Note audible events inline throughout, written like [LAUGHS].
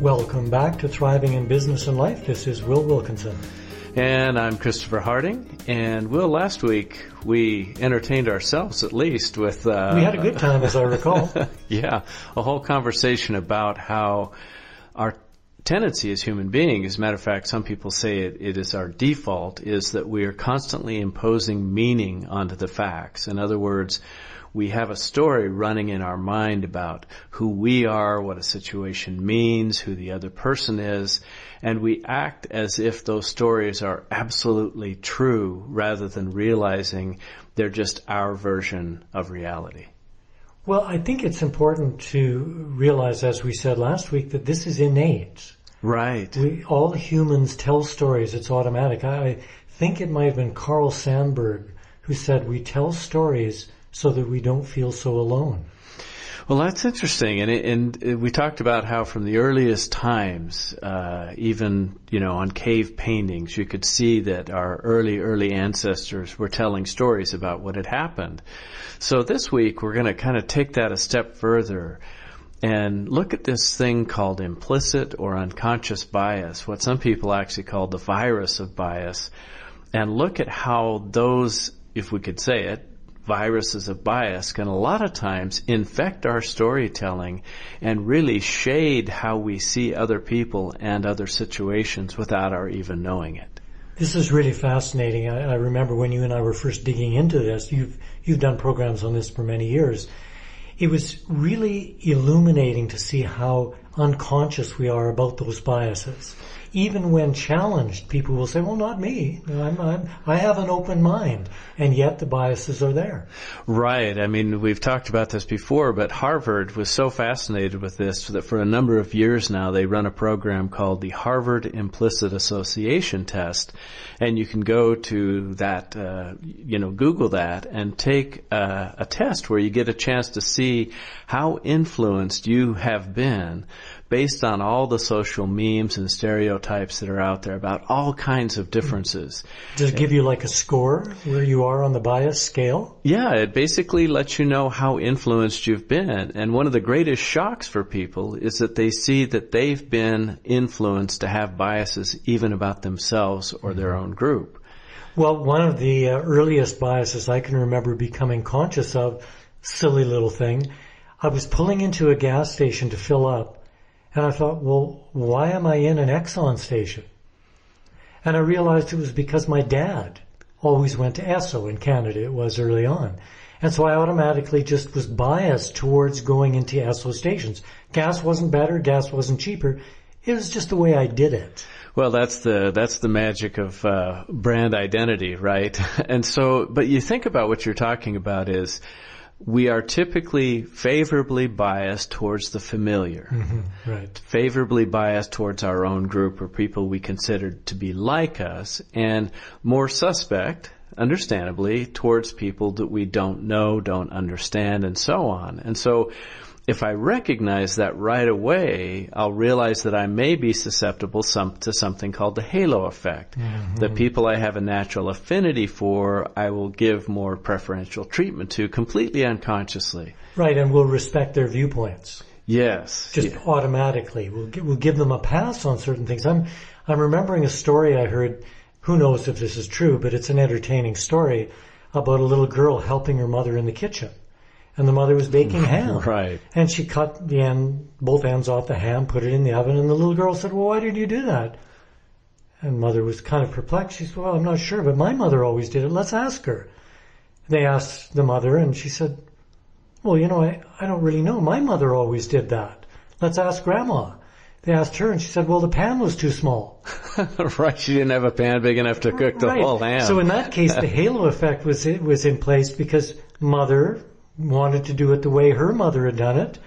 Welcome back to Thriving in Business and Life. This is Will Wilkinson. And I'm Christopher Harding. And Will, last week we entertained ourselves at least with. Uh, we had a good time, as I recall. [LAUGHS] yeah, a whole conversation about how our tendency as human beings, as a matter of fact, some people say it, it is our default, is that we are constantly imposing meaning onto the facts. In other words, we have a story running in our mind about who we are, what a situation means, who the other person is, and we act as if those stories are absolutely true rather than realizing they're just our version of reality. Well, I think it's important to realize, as we said last week, that this is innate. Right. We, all humans tell stories. It's automatic. I think it might have been Carl Sandburg who said we tell stories so that we don't feel so alone. Well, that's interesting, and and we talked about how from the earliest times, uh, even you know on cave paintings, you could see that our early early ancestors were telling stories about what had happened. So this week we're going to kind of take that a step further and look at this thing called implicit or unconscious bias, what some people actually call the virus of bias, and look at how those, if we could say it, viruses of bias can a lot of times infect our storytelling and really shade how we see other people and other situations without our even knowing it. This is really fascinating. I, I, remember when you and I were first digging into this. You've you've done programs on this for many years. It was really illuminating to see how unconscious we are about those biases even when challenged, people will say, well, not me. I'm, I'm, I have an open mind. And yet the biases are there. Right. I mean, we've talked about this before, but Harvard was so fascinated with this that for a number of years now, they run a program called the Harvard Implicit Association Test. And you can go to that, uh, you know, Google that and take uh, a test where you get a chance to see how influenced you have been based on all the social memes and stereotypes that are out there about all kinds of differences. Does it give you like a score where you are on the bias scale? Yeah, it basically lets you know how influenced you've been. And one of the greatest shocks for people is that they see that they've been influenced to have biases even about themselves or their own group. Well, one of the uh, earliest biases I can remember becoming conscious of, silly little thing, I was pulling into a gas station to fill up and I thought, well, why am I in an Exxon station? And I realized it was because my dad always went to Esso in Canada. It was early on. And so I automatically just was biased towards going into Esso stations. Gas wasn't better. Gas wasn't cheaper. It was just the way I did it. Well, that's the that's the magic of uh, brand identity, right? [LAUGHS] And so, but you think about what you're talking about is we are typically favorably biased towards the familiar. Mm-hmm, right. Favorably biased towards our own group or people we consider to be like us, and more suspect, understandably, towards people that we don't know, don't understand, and so on. And so, if I recognize that right away, I'll realize that I may be susceptible some, to something called the halo effect. Mm-hmm. The people I have a natural affinity for, I will give more preferential treatment to completely unconsciously. Right, and we'll respect their viewpoints. Yes. Just yeah. automatically. We'll, we'll give them a pass on certain things. I'm, I'm remembering a story I heard, who knows if this is true, but it's an entertaining story about a little girl helping her mother in the kitchen and the mother was baking [LAUGHS] ham. right. And she cut the end, both ends off the ham, put it in the oven, and the little girl said, well, why did you do that? And mother was kind of perplexed. She said, well, I'm not sure, but my mother always did it. Let's ask her. They asked the mother, and she said, well, you know, I, I don't really know. My mother always did that. Let's ask grandma. They asked her, and she said, well, the pan was too small. [LAUGHS] right. She didn't have a pan big enough to cook the right. whole ham. So in that case, the halo effect was, was in place because mother wanted to do it the way her mother had done it.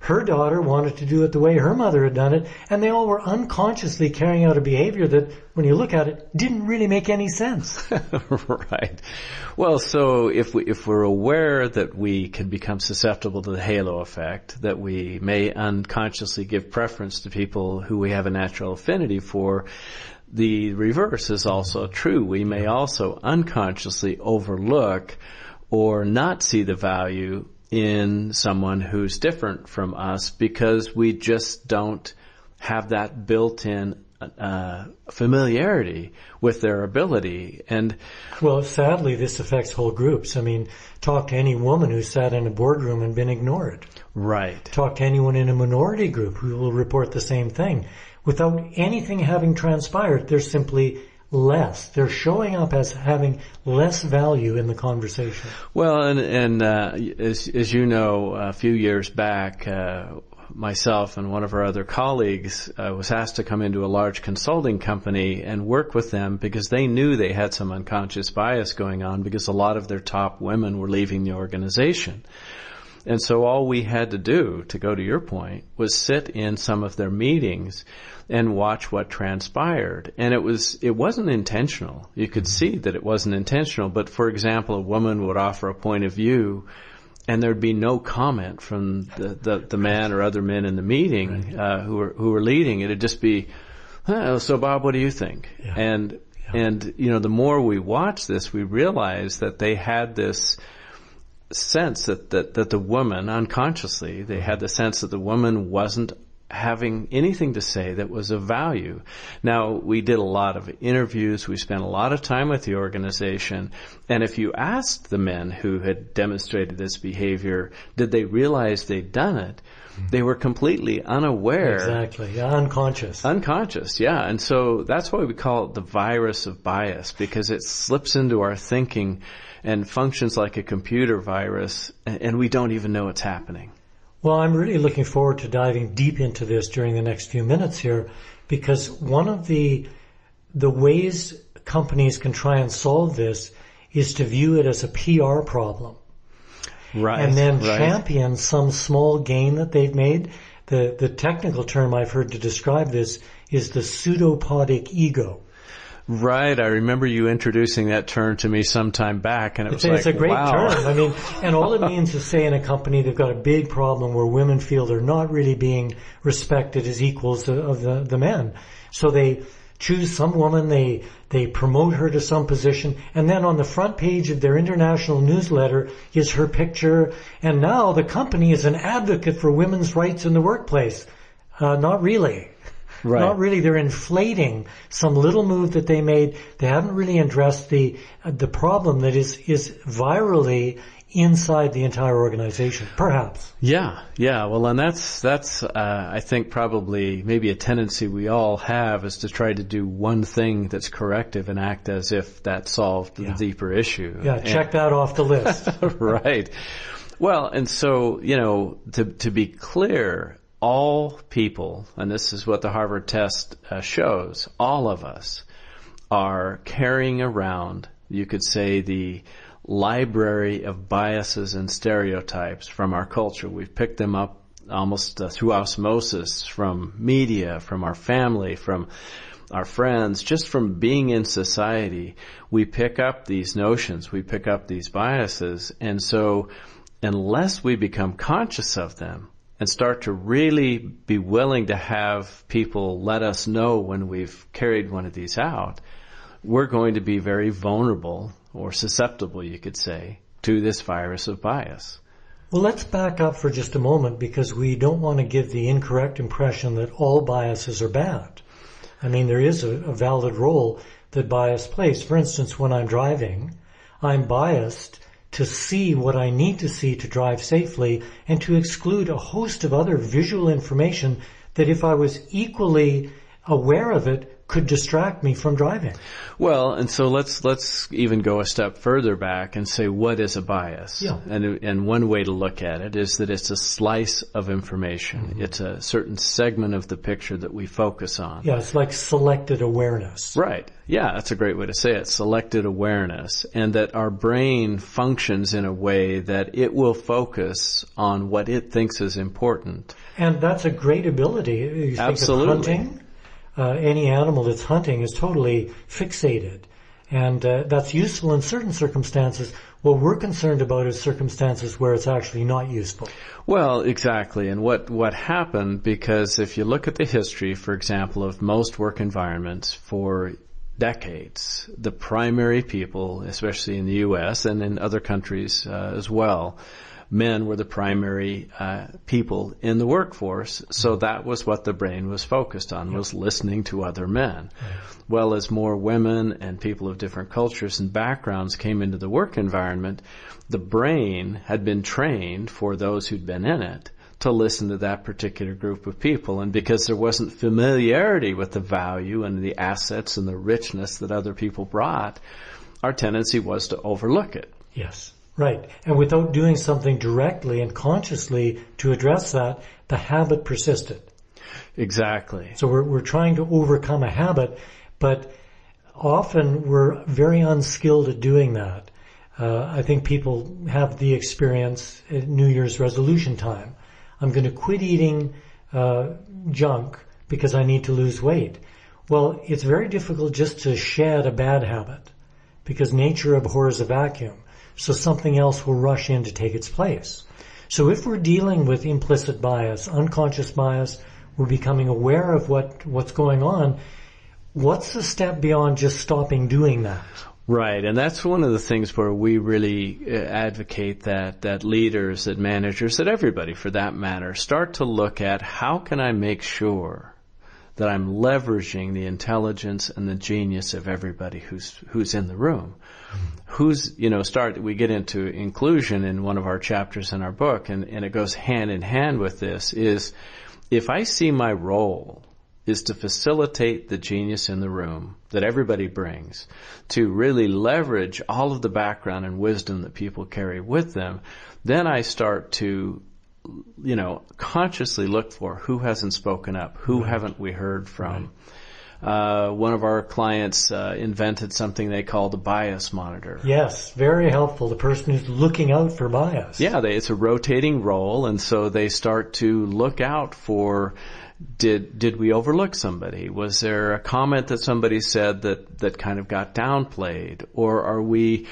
Her daughter wanted to do it the way her mother had done it. And they all were unconsciously carrying out a behavior that, when you look at it, didn't really make any sense. [LAUGHS] right. Well, so if we, if we're aware that we can become susceptible to the halo effect, that we may unconsciously give preference to people who we have a natural affinity for, the reverse is also true. We may also unconsciously overlook or not see the value in someone who's different from us because we just don't have that built-in uh, familiarity with their ability. And well, sadly, this affects whole groups. I mean, talk to any woman who sat in a boardroom and been ignored. Right. Talk to anyone in a minority group who will report the same thing. Without anything having transpired, they're simply less. They're showing up as having less value in the conversation. Well, and, and uh, as, as you know, a few years back, uh, myself and one of our other colleagues uh, was asked to come into a large consulting company and work with them because they knew they had some unconscious bias going on because a lot of their top women were leaving the organization. And so all we had to do, to go to your point, was sit in some of their meetings and watch what transpired. And it was, it wasn't intentional. You could see that it wasn't intentional. But for example, a woman would offer a point of view and there'd be no comment from the, the, the man or other men in the meeting uh, who were who were leading. It'd just be, oh, so Bob, what do you think? Yeah. And yeah. and you know, the more we watched this, we realized that they had this sense that, that, that the woman unconsciously they had the sense that the woman wasn't having anything to say that was of value. Now, we did a lot of interviews, we spent a lot of time with the organization, and if you asked the men who had demonstrated this behavior, did they realize they'd done it? Mm-hmm. They were completely unaware. Exactly. Yeah, unconscious. Unconscious, yeah. And so that's why we call it the virus of bias, because it slips into our thinking and functions like a computer virus, and we don't even know it's happening. Well, I'm really looking forward to diving deep into this during the next few minutes here because one of the the ways companies can try and solve this is to view it as a PR problem. Right. And then right. champion some small gain that they've made. The the technical term I've heard to describe this is the pseudopodic ego. Right. I remember you introducing that term to me some time back and it was it's, like, it's a great wow. term. I mean, [LAUGHS] and all it means is say in a company they've got a big problem where women feel they're not really being respected as equals of the, the men. So they choose some woman, they, they promote her to some position, and then on the front page of their international newsletter is her picture, and now the company is an advocate for women's rights in the workplace. Uh, not really. Right. Not really. They're inflating some little move that they made. They haven't really addressed the uh, the problem that is is virally inside the entire organization, perhaps. Yeah, yeah. Well, and that's that's uh, I think probably maybe a tendency we all have is to try to do one thing that's corrective and act as if that solved yeah. the deeper issue. Yeah, check and, that off the list. [LAUGHS] right. Well, and so you know, to to be clear, all people, and this is what the Harvard test uh, shows, all of us are carrying around, you could say, the library of biases and stereotypes from our culture. We've picked them up almost uh, through osmosis from media, from our family, from our friends, just from being in society. We pick up these notions, we pick up these biases, and so unless we become conscious of them, and start to really be willing to have people let us know when we've carried one of these out, we're going to be very vulnerable or susceptible, you could say, to this virus of bias. Well, let's back up for just a moment because we don't want to give the incorrect impression that all biases are bad. I mean, there is a, a valid role that bias plays. For instance, when I'm driving, I'm biased to see what I need to see to drive safely and to exclude a host of other visual information that if I was equally aware of it could distract me from driving. Well, and so let's let's even go a step further back and say what is a bias? Yeah. And and one way to look at it is that it's a slice of information. Mm-hmm. It's a certain segment of the picture that we focus on. Yeah, it's like selected awareness. Right. Yeah, that's a great way to say it. Selected awareness and that our brain functions in a way that it will focus on what it thinks is important. And that's a great ability. You Absolutely. Uh, any animal that's hunting is totally fixated. And uh, that's useful in certain circumstances. What we're concerned about is circumstances where it's actually not useful. Well, exactly. And what, what happened, because if you look at the history, for example, of most work environments for decades, the primary people, especially in the U.S. and in other countries uh, as well, men were the primary uh, people in the workforce, so that was what the brain was focused on, was listening to other men. Well, as more women and people of different cultures and backgrounds came into the work environment, the brain had been trained for those who'd been in it to listen to that particular group of people. And because there wasn't familiarity with the value and the assets and the richness that other people brought, our tendency was to overlook it. Yes. Right. And without doing something directly and consciously to address that, the habit persisted. Exactly. So we're, we're trying to overcome a habit, but often we're very unskilled at doing that. Uh, I think people have the experience at New Year's resolution time. I'm going to quit eating uh, junk because I need to lose weight. Well, it's very difficult just to shed a bad habit because nature abhors a vacuum. So something else will rush in to take its place. So if we're dealing with implicit bias, unconscious bias, we're becoming aware of what, what's going on. What's the step beyond just stopping doing that? Right, and that's one of the things where we really uh, advocate that that leaders, that managers, that everybody for that matter, start to look at how can I make sure that I'm leveraging the intelligence and the genius of everybody who's who's in the room. Who's you know start we get into inclusion in one of our chapters in our book and, and it goes hand in hand with this is if I see my role is to facilitate the genius in the room that everybody brings, to really leverage all of the background and wisdom that people carry with them, then I start to, you know, consciously look for who hasn't spoken up, who right. haven't we heard from. Right. Uh, one of our clients uh, invented something they called a bias monitor. Yes, very helpful. The person who's looking out for bias. Yeah, they, it's a rotating role, and so they start to look out for did did we overlook somebody? Was there a comment that somebody said that that kind of got downplayed, or are we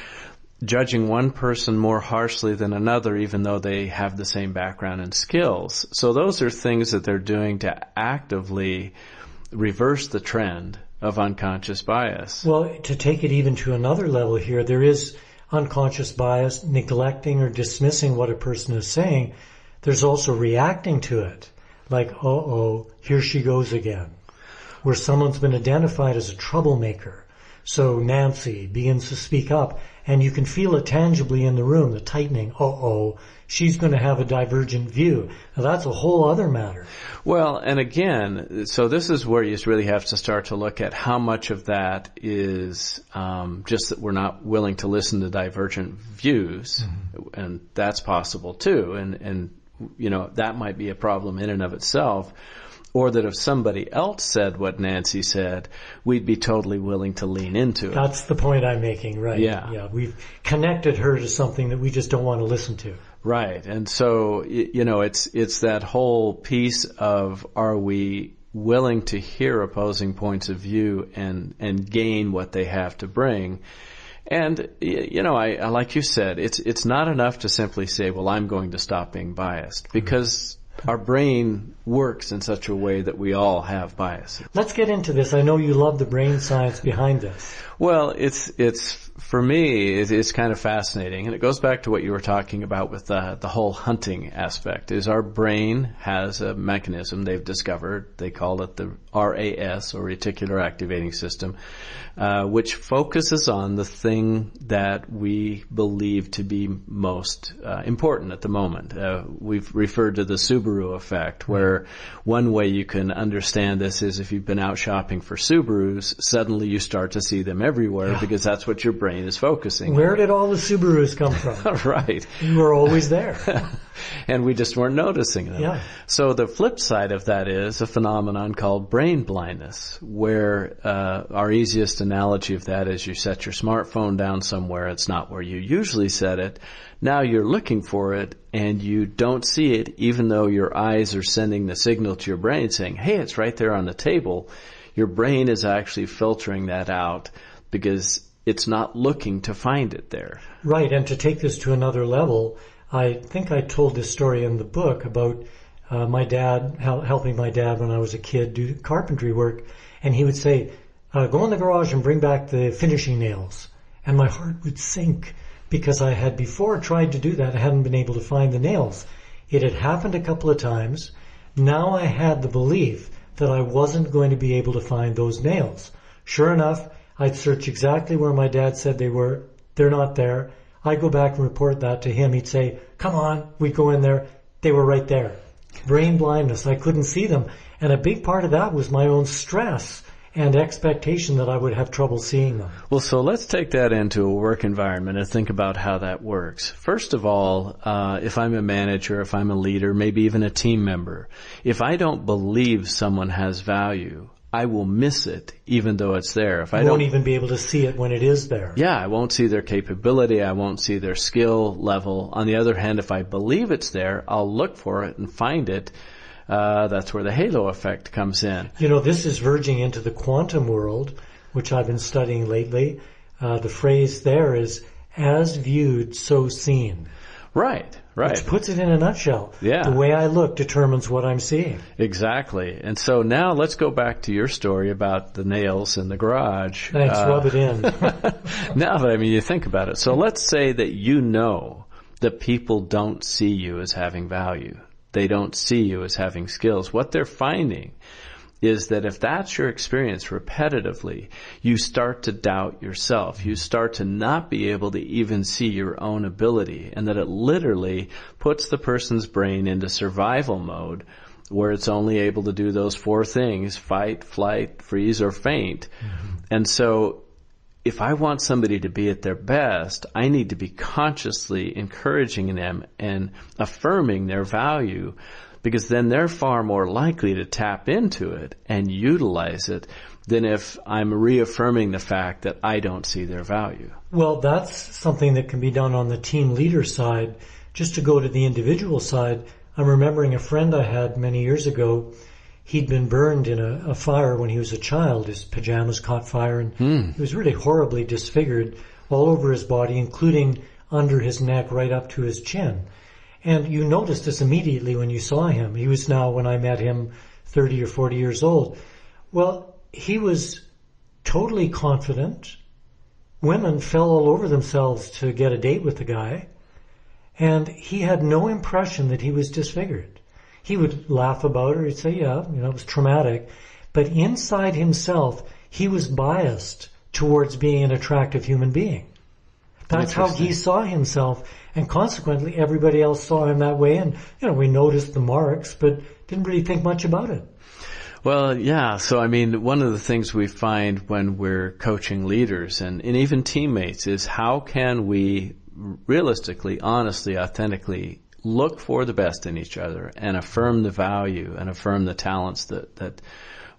judging one person more harshly than another, even though they have the same background and skills? So those are things that they're doing to actively reverse the trend of unconscious bias. Well, to take it even to another level here, there is unconscious bias, neglecting or dismissing what a person is saying. There's also reacting to it like, uh oh, here she goes again, where someone's been identified as a troublemaker. So Nancy begins to speak up and you can feel it tangibly in the room, the tightening, uh oh, she's going to have a divergent view. Now that's a whole other matter. Well, and again, so this is where you really have to start to look at how much of that is um, just that we're not willing to listen to divergent views, mm-hmm. and that's possible too. And and you know, that might be a problem in and of itself. Or that if somebody else said what Nancy said, we'd be totally willing to lean into it. That's the point I'm making, right? Yeah. Yeah. We've connected her to something that we just don't want to listen to. Right. And so, you know, it's, it's that whole piece of are we willing to hear opposing points of view and, and gain what they have to bring? And you know, I, like you said, it's it's not enough to simply say, "Well, I'm going to stop being biased," mm-hmm. because our brain works in such a way that we all have biases. Let's get into this. I know you love the brain science behind this. Well, it's it's for me it is kind of fascinating, and it goes back to what you were talking about with the the whole hunting aspect. Is our brain has a mechanism they've discovered. They call it the RAS or reticular activating system, uh, which focuses on the thing that we believe to be most uh, important at the moment. Uh, we've referred to the Subaru effect, where one way you can understand this is if you've been out shopping for Subarus, suddenly you start to see them everywhere yeah. because that's what your brain is focusing Where did all the Subarus come from? [LAUGHS] right. You were always there. [LAUGHS] and we just weren't noticing them. Yeah. So the flip side of that is a phenomenon called brain blindness, where uh, our easiest analogy of that is you set your smartphone down somewhere, it's not where you usually set it. Now you're looking for it and you don't see it even though your eyes are sending the signal to your brain saying, hey, it's right there on the table. Your brain is actually filtering that out because it's not looking to find it there. Right, and to take this to another level, I think I told this story in the book about uh, my dad helping my dad when I was a kid do carpentry work, and he would say, uh, "Go in the garage and bring back the finishing nails," and my heart would sink because I had before tried to do that. I hadn't been able to find the nails. It had happened a couple of times. Now I had the belief that I wasn't going to be able to find those nails. Sure enough, I'd search exactly where my dad said they were. They're not there. I go back and report that to him. He'd say, come on. We'd go in there. They were right there. Brain blindness. I couldn't see them. And a big part of that was my own stress and expectation that I would have trouble seeing them. Well, so let's take that into a work environment and think about how that works. First of all, uh, if I'm a manager, if I'm a leader, maybe even a team member, if I don't believe someone has value, I will miss it even though it's there. If I won't even be able to see it when it is there. Yeah, I won't see their capability. I won't see their skill level. On the other hand, if I believe it's there, I'll look for it and find it uh, that's where the halo effect comes in. You know, this is verging into the quantum world, which I've been studying lately. Uh, the phrase there is as viewed, so seen. Right, right. Which puts it in a nutshell. Yeah. The way I look determines what I'm seeing. Exactly. And so now let's go back to your story about the nails in the garage. Thanks, uh, rub it in. [LAUGHS] now, that I mean, you think about it. So let's say that you know that people don't see you as having value they don't see you as having skills. What they're finding is that if that's your experience repetitively, you start to doubt yourself. You start to not be able to even see your own ability and that it literally puts the person's brain into survival mode where it's only able to do those four things, fight, flight, freeze, or faint. Mm-hmm. And so if I want somebody to be at their best, I need to be consciously encouraging them and affirming their value because then they're far more likely to tap into it and utilize it than if I'm reaffirming the fact that I don't see their value. Well, that's something that can be done on the team leader side. Just to go to the individual side, I'm remembering a friend I had many years ago he'd been burned in a, a, fire when he was a child. His pajamas caught fire and mm. he was really horribly disfigured all over his body, including under his neck right up to his chin. And you noticed this immediately when you saw him. He was now, when I met him, 30 or 40 years old. Well, he was totally confident. Women fell all over themselves to get a date with the guy. And he had no impression that he was disfigured he would laugh about it. He'd say, yeah, you know, it was traumatic. But inside himself, he was biased towards being an attractive human being. That's how he saw himself. And consequently, everybody else saw him that way. And, you know, we noticed the marks, but didn't really think much about it. Well, yeah. So, I mean, one of the things we find when we're coaching leaders and, and even teammates is how can we realistically, honestly, authentically look for the best in each other and affirm the value and affirm the talents that, that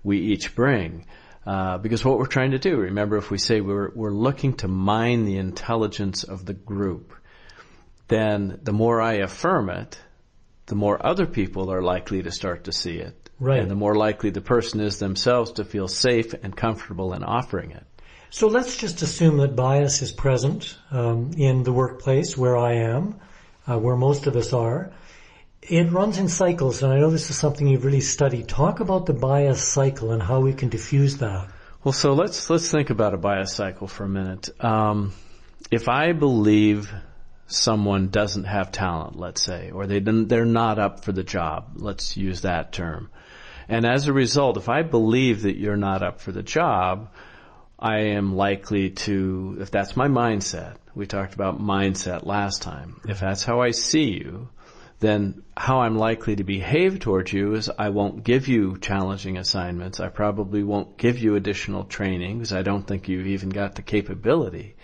we each bring. Uh, because what we're trying to do, remember if we say we're, we're looking to mine the intelligence of the group, then the more I affirm it, the more other people are likely to start to see it. Right. And the more likely the person is themselves to feel safe and comfortable in offering it. So let's just assume that bias is present um, in the workplace where I am uh, where most of us are. It runs in cycles, and I know this is something you've really studied. Talk about the bias cycle and how we can diffuse that. Well, so let's let's think about a bias cycle for a minute. Um, if I believe someone doesn't have talent, let's say, or they they're not up for the job, let's use that term, and as a result, if I believe that you're not up for the job, I am likely to, if that's my mindset, we talked about mindset last time. If that's how I see you, then how I'm likely to behave towards you is I won't give you challenging assignments. I probably won't give you additional training because I don't think you've even got the capability.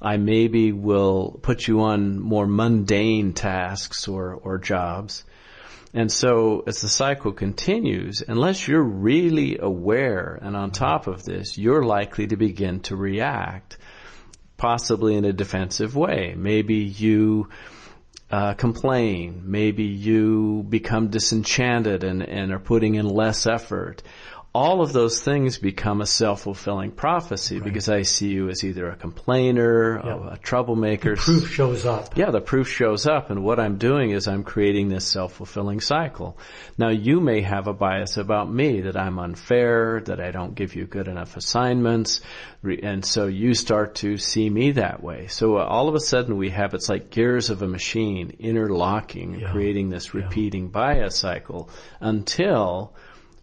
I maybe will put you on more mundane tasks or, or jobs. And so as the cycle continues, unless you're really aware and on top of this, you're likely to begin to react possibly in a defensive way. Maybe you uh, complain. Maybe you become disenchanted and, and are putting in less effort. All of those things become a self-fulfilling prophecy right. because I see you as either a complainer, a, a troublemaker. The proof shows up. Yeah, the proof shows up and what I'm doing is I'm creating this self-fulfilling cycle. Now you may have a bias about me that I'm unfair, that I don't give you good enough assignments, and so you start to see me that way. So all of a sudden we have, it's like gears of a machine interlocking, yeah. creating this repeating yeah. bias cycle until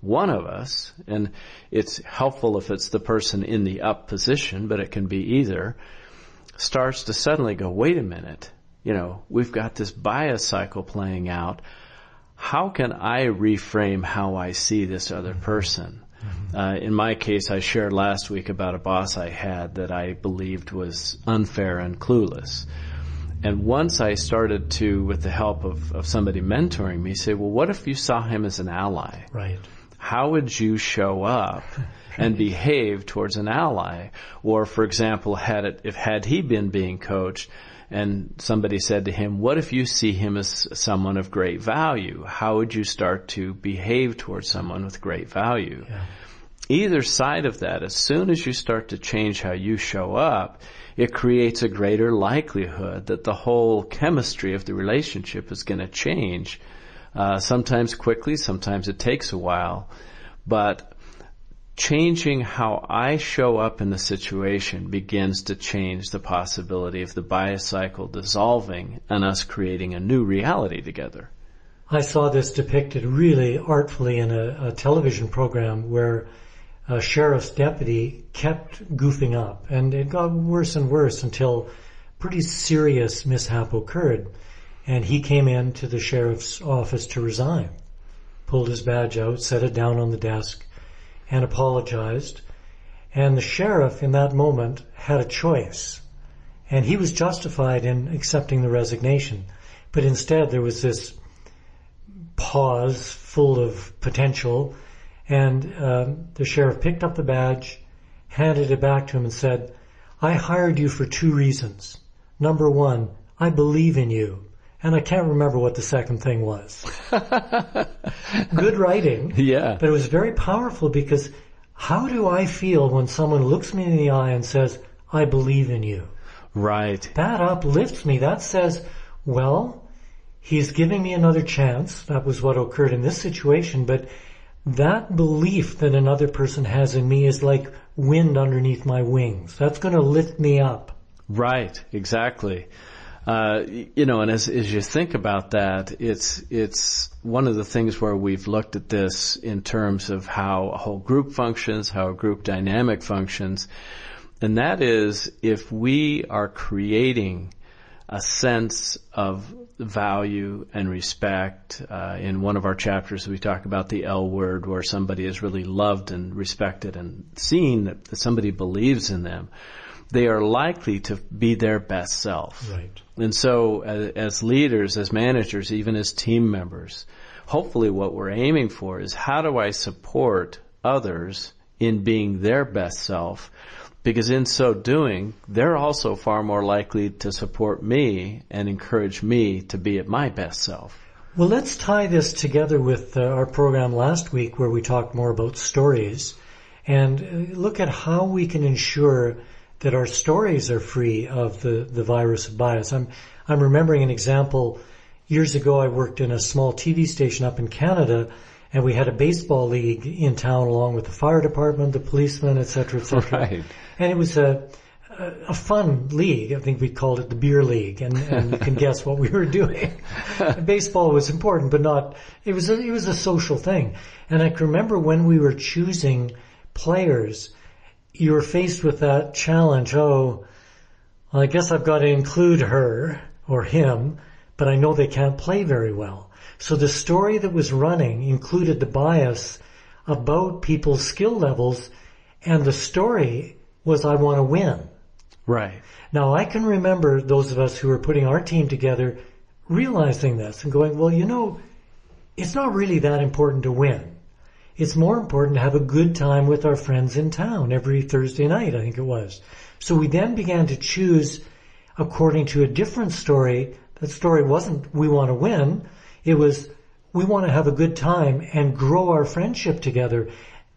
one of us, and it's helpful if it's the person in the up position, but it can be either, starts to suddenly go, wait a minute, you know, we've got this bias cycle playing out. How can I reframe how I see this other mm-hmm. person? Mm-hmm. Uh, in my case, I shared last week about a boss I had that I believed was unfair and clueless. And once I started to, with the help of, of somebody mentoring me, say, well, what if you saw him as an ally? Right how would you show up and [LAUGHS] behave towards an ally? Or, for example, had it, if had he been being coached and somebody said to him, what if you see him as someone of great value? How would you start to behave towards someone with great value? Yeah. Either side of that, as soon as you start to change how you show up, it creates a greater likelihood that the whole chemistry of the relationship is going to change uh, sometimes quickly, sometimes it takes a while, but changing how I show up in the situation begins to change the possibility of the bias cycle dissolving and us creating a new reality together. I saw this depicted really artfully in a, a television program where a sheriff's deputy kept goofing up and it got worse and worse until pretty serious mishap occurred. And he came in to the sheriff's office to resign, pulled his badge out, set it down on the desk, and apologized. And the sheriff in that moment had a choice. And he was justified in accepting the resignation. But instead there was this pause full of potential and um, the sheriff picked up the badge, handed it back to him and said, I hired you for two reasons. Number one, I believe in you and I can't remember what the second thing was. [LAUGHS] Good writing. Yeah. But it was very powerful because how do I feel when someone looks me in the eye and says, I believe in you? Right. That uplifts me. That says, well, he's giving me another chance. That was what occurred in this situation, but that belief that another person has in me is like wind underneath my wings. That's going to lift me up. Right, exactly. Uh, you know, and as, as you think about that, it's, it's one of the things where we've looked at this in terms of how a whole group functions, how a group dynamic functions. And that is if we are creating a sense of value and respect. Uh, in one of our chapters, we talk about the L word, where somebody is really loved and respected and seen that somebody believes in them they are likely to be their best self. Right. And so as, as, leaders, as managers, even as team members, hopefully what we're aiming for is how do I support others in being their best self? Because in so doing, they're also far more likely to support me and encourage me to be at my best self. Well, let's tie this together with uh, our program last week where we talked more about stories and uh, look at how we can ensure that our stories are free of the, the virus of bias. I'm, I'm remembering an example. Years ago, I worked in a small TV station up in Canada and we had a baseball league in town along with the fire department, the policemen, et cetera, et cetera. Right. And it was a, a, a fun league. I think we called it the beer league and, and you can guess what we were doing. [LAUGHS] baseball was important, but not, it was a, it was a social thing. And I can remember when we were choosing players, you were faced with that challenge. Oh, well, I guess I've got to include her or him, but I know they can't play very well. So the story that was running included the bias about people's skill levels and the story was I want to win. Right. Now I can remember those of us who were putting our team together realizing this and going, well, you know, it's not really that important to win. It's more important to have a good time with our friends in town every Thursday night, I think it was. So we then began to choose according to a different story. That story wasn't we want to win. It was we want to have a good time and grow our friendship together.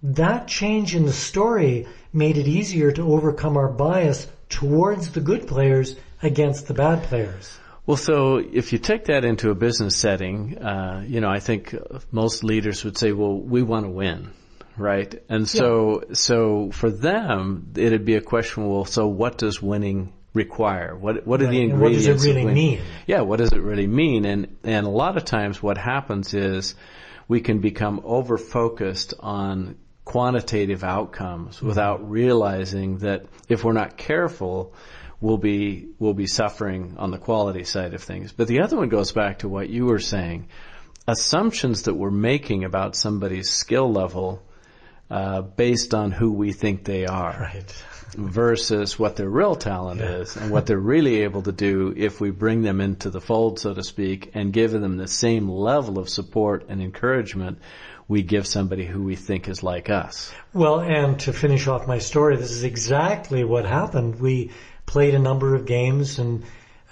that change in the story made it easier to overcome our bias towards the good players against the bad players. Well, so if you take that into a business setting, uh, you know, I think most leaders would say, well, we want to win, right? And so, yeah. so for them, it'd be a question, well, so what does winning require? What what are right. the ingredients? what does it really mean? Yeah, what does it really mean? And and a lot of times, what happens is we can become over focused on quantitative outcomes mm-hmm. without realizing that if we're not careful, we'll be we'll be suffering on the quality side of things. But the other one goes back to what you were saying. Assumptions that we're making about somebody's skill level uh, based on who we think they are. Right. versus what their real talent yeah. is and what they're really able to do if we bring them into the fold, so to speak, and give them the same level of support and encouragement we give somebody who we think is like us. Well, and to finish off my story, this is exactly what happened. We played a number of games and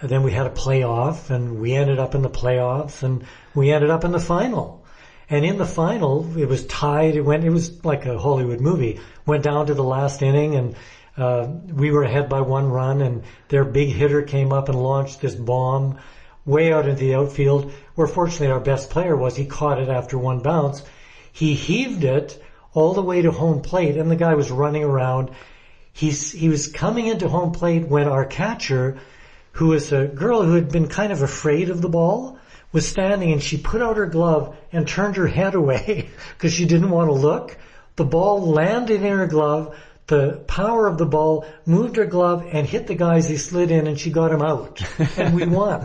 then we had a playoff and we ended up in the playoffs and we ended up in the final. And in the final, it was tied. It went, it was like a Hollywood movie. Went down to the last inning and, uh, we were ahead by one run and their big hitter came up and launched this bomb way out into the outfield where fortunately our best player was. He caught it after one bounce he heaved it all the way to home plate and the guy was running around. He's, he was coming into home plate when our catcher, who was a girl who had been kind of afraid of the ball, was standing and she put out her glove and turned her head away [LAUGHS] because she didn't want to look. The ball landed in her glove. The power of the ball moved her glove and hit the guy as he slid in and she got him out. [LAUGHS] And we won.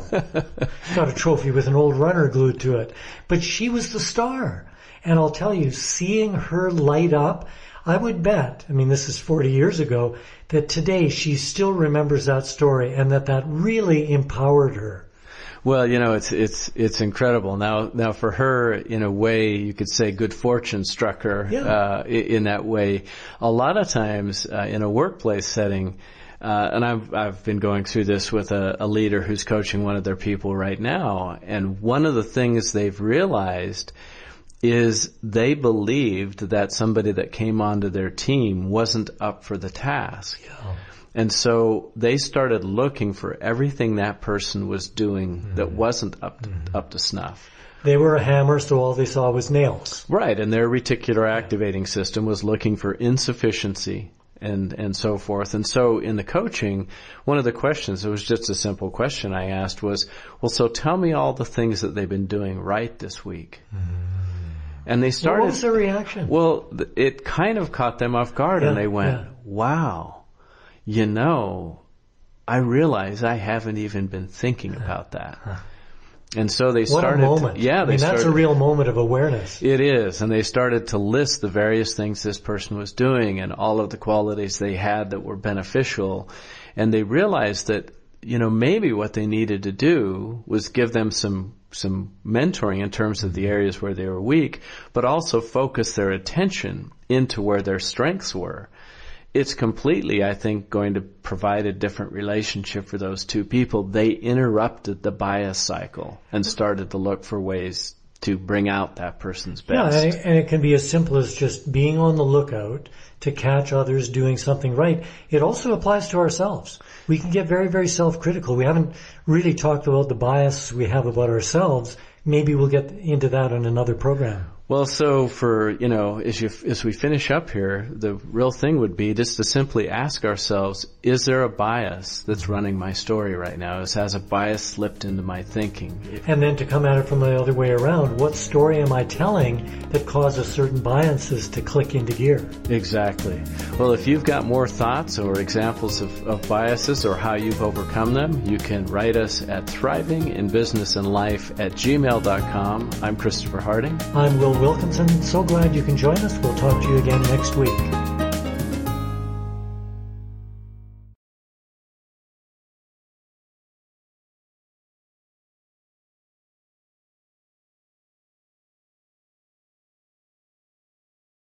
got a trophy with an old runner glued to it. But she was the star. And I'll tell you, seeing her light up, I would bet, I mean, this is 40 years ago, that today she still remembers that story and that that really empowered her. Well, you know, it's it's it's incredible. Now, now for her, in a way, you could say good fortune struck her yeah. uh, in that way. A lot of times, uh, in a workplace setting, uh, and I've I've been going through this with a, a leader who's coaching one of their people right now, and one of the things they've realized is they believed that somebody that came onto their team wasn't up for the task. Yeah. And so they started looking for everything that person was doing mm-hmm. that wasn't up to, mm-hmm. up to snuff. They were a hammer, so all they saw was nails. Right, and their reticular activating system was looking for insufficiency and and so forth. And so in the coaching, one of the questions, it was just a simple question I asked was, well, so tell me all the things that they've been doing right this week. Mm-hmm. And they started. What was their reaction? Well, it kind of caught them off guard, yeah, and they went, yeah. "Wow, you know, I realize I haven't even been thinking uh-huh. about that." And so they started. What a moment! To, yeah, I mean, started, that's a real moment of awareness. It is, and they started to list the various things this person was doing and all of the qualities they had that were beneficial, and they realized that you know maybe what they needed to do was give them some some mentoring in terms of the areas where they were weak, but also focus their attention into where their strengths were. It's completely, I think, going to provide a different relationship for those two people. They interrupted the bias cycle and started to look for ways to bring out that person's best. Yeah, and it can be as simple as just being on the lookout to catch others doing something right. It also applies to ourselves. We can get very, very self-critical. We haven't really talked about the bias we have about ourselves. Maybe we'll get into that in another program. Well, so for, you know, as you, as we finish up here, the real thing would be just to simply ask ourselves, is there a bias that's running my story right now? Is, has a bias slipped into my thinking? And then to come at it from the other way around, what story am I telling that causes certain biases to click into gear? Exactly. Well, if you've got more thoughts or examples of, of biases or how you've overcome them, you can write us at thrivinginbusinessandlife at gmail.com. I'm Christopher Harding. I'm Will Wilkinson. So glad you can join us. We'll talk to you again next week.